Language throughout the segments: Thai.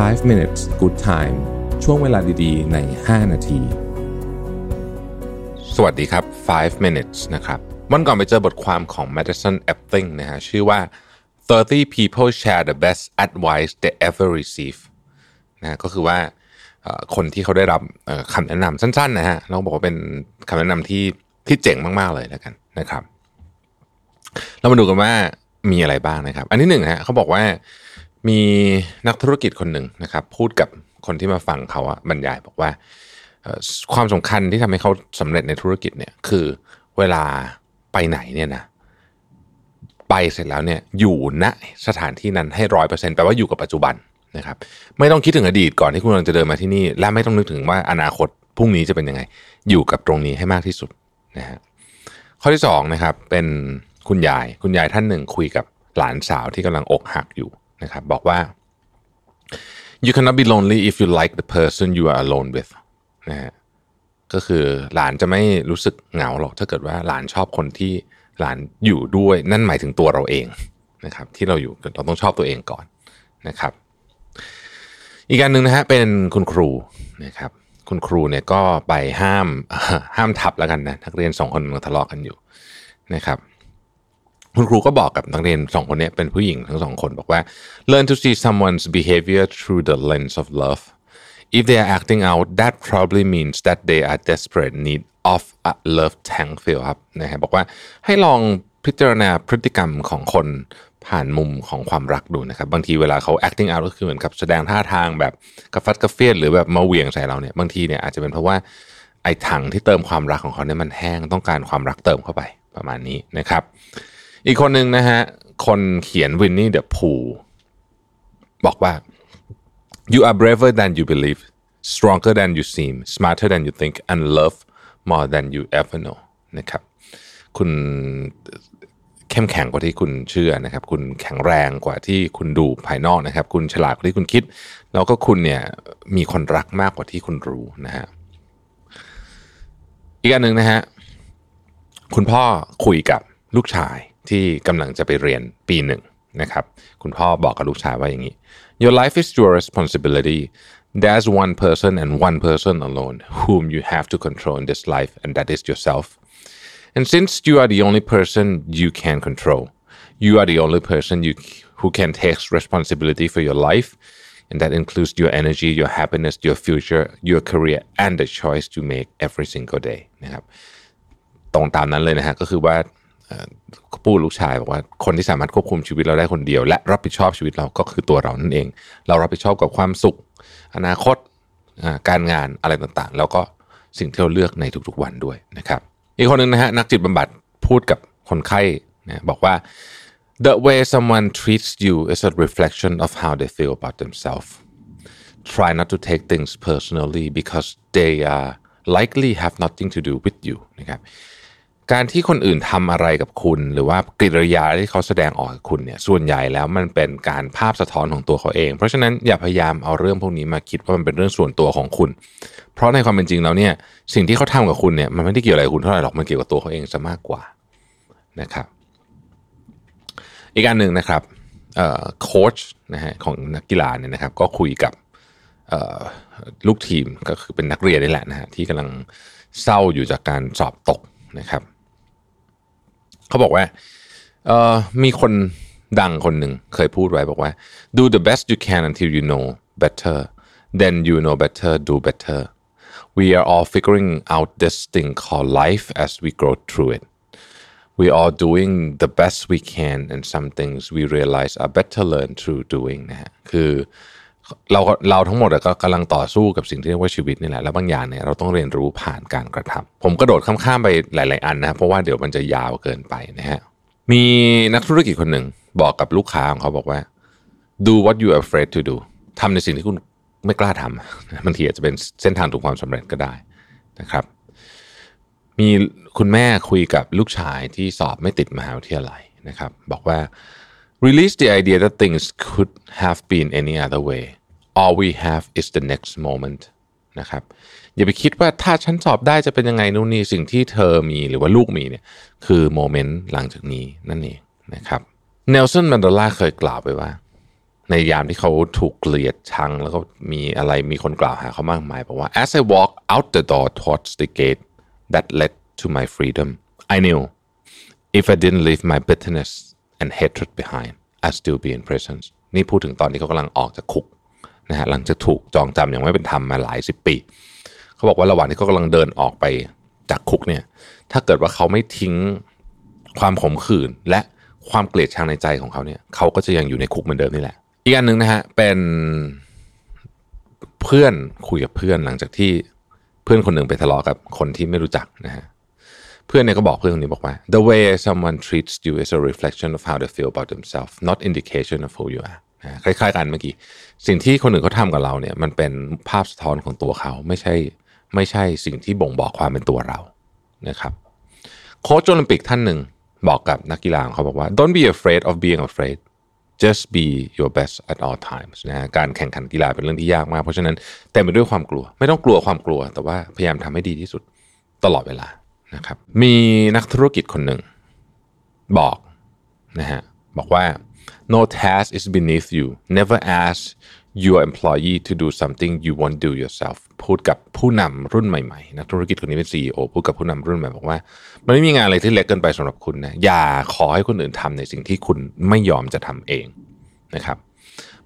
5 minutes good time ช่วงเวลาดีๆ ใน 5 นาที สวัสดีครับ 5 minutes นะครับ วันก่อนไปเจอบทความของ Madison Epting นะฮะ ชื่อว่า 30 people share the best advice they ever receive นะก็คือว่าคนที่เขาได้รับคำแนะนำสั้นๆนะฮะ เราบอกว่าเป็นคำแนะนำที่ที่เจ๋งมากๆเลยแล้วกันนะครับ เรามาดูกันว่ามีอะไรบ้างนะครับ อันที่หนึ่งฮะเขาบอกว่า มีนักธุรกิจคนหนึ่งนะครับ พูดกับคนที่มาฟังเขาบรรยายบอกว่า ความสำคัญที่ทำให้เขาสำเร็จในธุรกิจเนี่ยคือเวลาไปไหนเนี่ยนะไปเสร็จแล้วเนี่ยอยู่ณสถานที่นั้นให้ร้อยเปอร์เซ็นต์แปลว่าอยู่กับปัจจุบันนะครับ ไม่ต้องคิดถึงอดีตก่อนที่คุณกำลังจะเดินมาที่นี่ และไม่ต้องนึกถึงว่าอนาคตพรุ่งนี้จะเป็นยังไง อยู่กับตรงนี้ให้มากที่สุดนะฮะข้อที่สองนะครับเป็นคุณยายคุณยายท่านหนึ่งคุยกับหลานสาวที่กำลังอกหักอยู่ นะครับบอกว่า you cannot be lonely if you like the person you are alone with นะฮะก็คือหลานจะไม่รู้สึกเหงาหรอก ถ้าเกิดว่าหลานชอบคนที่หลานอยู่ด้วยนั่นหมายถึงตัวเราเองนะครับ ที่เราอยู่เราต้องชอบตัวเองก่อนนะครับ อีกการหนึ่งนะฮะเป็นคุณครูนะครับ คุณครูเนี่ยก็ไปห้ามห้ามทับแล้วกันนะนักเรียนสองคนมันทะเลาะกันอยู่นะครับ คุณครูก็บอกกับนักเรียนสองคนนี้เป็นผู้หญิงทั้งสองคนบอกว่า learn to see someone's behavior through the lens of love if they are acting out that probably means that they are desperate need of a love tank fill ครับนะฮะบอกว่าให้ลองพิจารณาพฤติกรรมของคนผ่านมุมของความรักดูนะครับ บางทีเวลาเขา acting out ก็คือเหมือนกับแสดงท่าทางแบบกระฟัดกระเฟียดหรือแบบมาเหวี่ยงใส่เราเนี่ยบางทีเนี่ยอาจจะเป็นเพราะว่าไอ้ถังที่เติมความรักของเขาเนี่ยมันแห้งต้องการความรักเติมเข้าไปประมาณนี้นะครับ อีกคนหนึ่งนะฮะ คนเขียนวินนี่เดอะพูบอกว่า you are braver than you believe stronger than you seem smarter than you think and love more than you ever know นะครับ คุณเข้มแข็งกว่าที่คุณเชื่อนะครับ คุณแข็งแรงกว่าที่คุณดูภายนอกนะครับ คุณฉลาดกว่าที่คุณคิด แล้วก็คุณเนี่ยมีคนรักมากกว่าที่คุณรู้นะฮะอีกอันหนึ่งนะฮะคุณพ่อคุยกับลูกชาย ที่กำลังจะไปเรียนปีหนึ่งนะครับคุณพ่อบอกกับลูกชายว่าอย่างนี้ Your life is your responsibility There's one person and one person alone whom you have to control in this life and that is yourself and since you are the only person you can control you are the only person you who can take responsibility for your life and that includes your energy your happiness your future your career and the choice to make every single day นะครับตรงตามนั้นเลยนะฮะก็คือว่า ปู้ลูกชายบอกว่าคนที่สามารถควบคุมชีวิตเราได้คนเดียว และรับผิดชอบชีวิตเราก็คือตัวเรานั่นเอง เรารับผิดชอบกับความสุข อนาคตการงานอะไรต่างๆ แล้วก็สิ่งที่เราเลือกในทุกๆวันด้วยนะครับ อีกคนหนึ่งนะฮะนักจิตบำบัดพูดกับคนไข้นะบอกว่า the way someone treats you is a reflection of how they feel about themselves try not to take things personally because they are likely have nothing to do with you นะครับ การที่คนอื่นทำอะไรกับคุณ หรือว่ากิริยาที่เขาแสดงออกกับคุณเนี่ยส่วนใหญ่แล้วมันเป็นการภาพสะท้อนของตัวเขาเอง เพราะฉะนั้นอย่าพยายามเอาเรื่องพวกนี้มาคิดว่ามันเป็นเรื่องส่วนตัวของคุณ เพราะในความเป็นจริงแล้วเนี่ยสิ่งที่เขาทำกับคุณเนี่ยมันไม่ได้เกี่ยวอะไรคุณเท่าไหร่หรอกมันเกี่ยวกับตัวเขาเองซะมากกว่านะครับ อีกอันหนึ่งนะครับโค้ชนะฮะของนักกีฬาเนี่ยนะครับ ก็คุยกับลูกทีมก็คือเป็นนักเรียนนี่แหละนะฮะที่กำลังเศร้าอยู่จากการสอบตกนะครับ เขาบอกว่าเออมีคนดังคนหนึ่งเคยพูดไว้บอกว่า do the best you can until you know better then you know better do better we are all figuring out this thing called life as we grow through it we are doing the best we can and some things we realize are better learned through doing นะฮะคือ เราเราทั้งหมดก็กำลังต่อสู้กับสิ่งที่เรียกว่าชีวิตนี่แหละแล้วบางอย่างเนี่ยเราต้องเรียนรู้ผ่านการกระทำผมกระโดดข้ามๆไปหลาย ๆ อันนะเพราะว่าเดี๋ยวมันจะยาวเกินไปนะฮะมีนักธุรกิจคนหนึ่งบอกกับลูกค้าของเขาบอกว่า do what you are afraid to do ทำในสิ่งที่คุณไม่กล้าทำบางทีอาจจะเป็นเส้นทางถูกความสำเร็จก็ได้นะครับ มีคุณแม่คุยกับลูกชายที่สอบไม่ติดมหาวิทยาลัยนะครับ บอกว่า release the idea that things could have been any other way all we have is the next moment นะครับอย่าไปคิดว่าถ้าฉันสอบได้จะเป็นยังไงนู่นนี่สิ่งที่เธอมีหรือว่าลูกมีเนี่ยคือโมเมนต์หลังจากนี้นั่นเองนะครับเนลสันมันเดลาเคยกล่าวไปว่า ในยามที่เขาถูกเกลียดชัง แล้วก็มีอะไรมีคนกล่าวหาเขามากมายบอกว่า as I walk out the door towards the gate that led to my freedom I knew if I didn't leave my bitterness and hatred behind I'd still be in prison นี่พูดถึงตอนที่เขากำลังออกจากคุก นะฮะหลังจากถูกจองจำอย่างไม่เป็นธรรมมาหลายสิบปี เขาบอกว่าระหว่างที่เขากำลังเดินออกไปจากคุกเนี่ย ถ้าเกิดว่าเขาไม่ทิ้งความขมขื่นและความเกลียดชังในใจของเขาเนี่ยเขาก็จะยังอยู่ในคุกเหมือนเดิมนี่แหละ อีกอันหนึ่งนะฮะเป็นเพื่อนคุยกับเพื่อนหลังจากที่เพื่อนคนหนึ่งไปทะเลาะกับคนที่ไม่รู้จักนะฮะเพื่อนเนี่ยก็บอกเพื่อนคนนี้บอกว่า the way someone treats you is a reflection of how they feel about themselves not indication of who you are คล้ายๆกันเมื่อกี้สิ่งที่คนอื่นเขาทำกับเราเนี่ย มันเป็นภาพสะท้อนของตัวเขาไม่ใช่ไม่ใช่สิ่งที่บ่งบอกความเป็นตัวเรานะครับโค้ชโอลิมปิกท่านหนึ่งบอกกับนักกีฬาเขาบอกว่า don't be afraid of being afraid just be your best at all times นะการแข่งขันกีฬาเป็นเรื่องที่ยากมาก เพราะฉะนั้นเต็มไปด้วยความกลัว ไม่ต้องกลัวความกลัว แต่ว่าพยายามทำให้ดีที่สุดตลอดเวลานะครับ มีนักธุรกิจคนหนึ่งบอกนะฮะ บอกว่า no task is beneath you never ask your employee to do something you won't do yourself พูดกับผู้นำรุ่นใหม่ๆนักธุรกิจคนนี้เป็น CEO พูดกับผู้นำรุ่นใหม่บอกว่า มันไม่มีงานอะไรที่เล็กเกินไปสำหรับคุณนะ อย่าขอให้คนอื่นทำในสิ่งที่คุณไม่ยอมจะทำเองนะครับ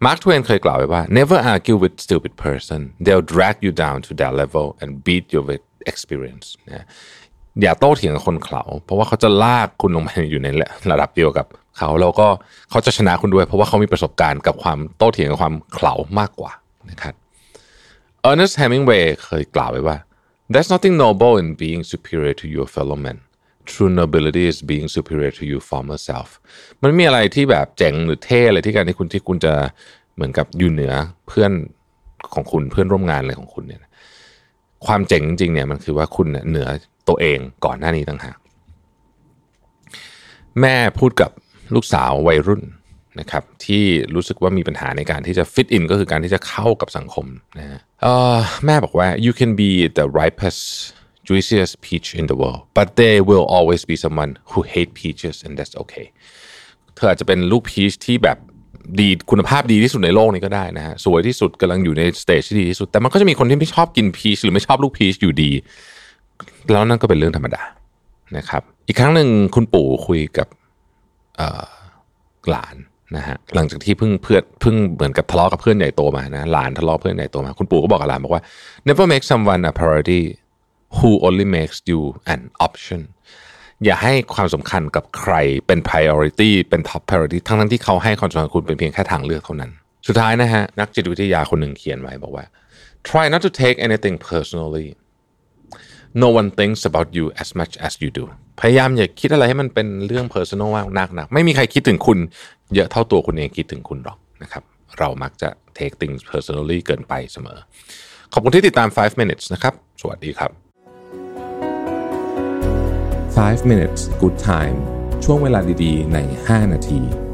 มาร์คทเวนเคยกล่าวไว้ว่า never argue with stupid person they'll drag you down to their level and beat you with experience นะอย่าโต้เถียงกับคนเขาเพราะว่าเขาจะลากคุณลงไปอยู่ในระดับเดียวกับ เขาแล้วก็เขาจะชนะคุณด้วย เพราะว่าเขามีประสบการณ์กับความโต้เถียงกับความเข่ามากกว่านะครับ Ernest Hemingway เคยกล่าวไว้ว่า There's nothing noble in being superior to your fellow men True nobility is being superior to your former self มันมีอะไรที่แบบเจ๋งหรือเท่อะไรที่การที่คุณที่คุณจะเหมือนกับอยู่เหนือเพื่อนของคุณเพื่อนร่วมงานอะไรของคุณเนี่ยความเจ๋งจริงเนี่ยมันคือว่าคุณเหนือตัวเองก่อนหน้านี้ต่างหากแม่พูดกับ ลูกสาววัยรุ่นนะครับที่รู้สึกว่ามีปัญหาในการที่จะ fit in ก็คือการที่จะเข้ากับสังคมนะฮะแม่บอกว่า you can be the ripest juiciest peach in the world but there will always be someone who hate peaches and that's okay เธออาจจะเป็นลูกพีชที่แบบดีคุณภาพดีที่สุดในโลกนี้ก็ได้นะฮะสวยที่สุดกำลังอยู่ใน stage ที่ดีที่สุด แต่มันก็จะมีคนที่ไม่ชอบกินพีชหรือไม่ชอบลูกพีชอยู่ดี แล้วนั่นก็เป็นเรื่องธรรมดานะครับ อีกครั้งหนึ่งคุณปู่คุยกับ หลานนะฮะหลังจากที่เพิ่งเพื่อนเพิ่งเหมือนกับทะเลาะกับเพื่อนใหญ่โตมานะหลานทะเลาะเพื่อนใหญ่โตมา คุณปู่ก็บอกกับหลานบอกว่า never make someone a priority who only makes you an option อย่าให้ความสำคัญกับใครเป็น priority เป็น top priority ทั้งทั้งที่เขาให้ความสำคัญคุณเป็นเพียงแค่ทางเลือกเท่านั้น สุดท้ายนะฮะนักจิตวิทยาคนหนึ่งเขียนไว้บอกว่า try not to take anything personally no one thinks about you as much as you do พยายามอย่าคิดอะไรให้มันเป็นเรื่องเพอร์ซันอลมากนักนักไม่มีใครคิดถึงคุณ เยอะเท่าตัวคุณเองคิดถึงคุณหรอกนะครับ เรามักจะ take things personally เกินไปเสมอ ขอบคุณที่ติดตาม 5 minutes นะครับ สวัสดีครับ 5 minutes good time ช่วงเวลาดีๆ ใน 5 นาที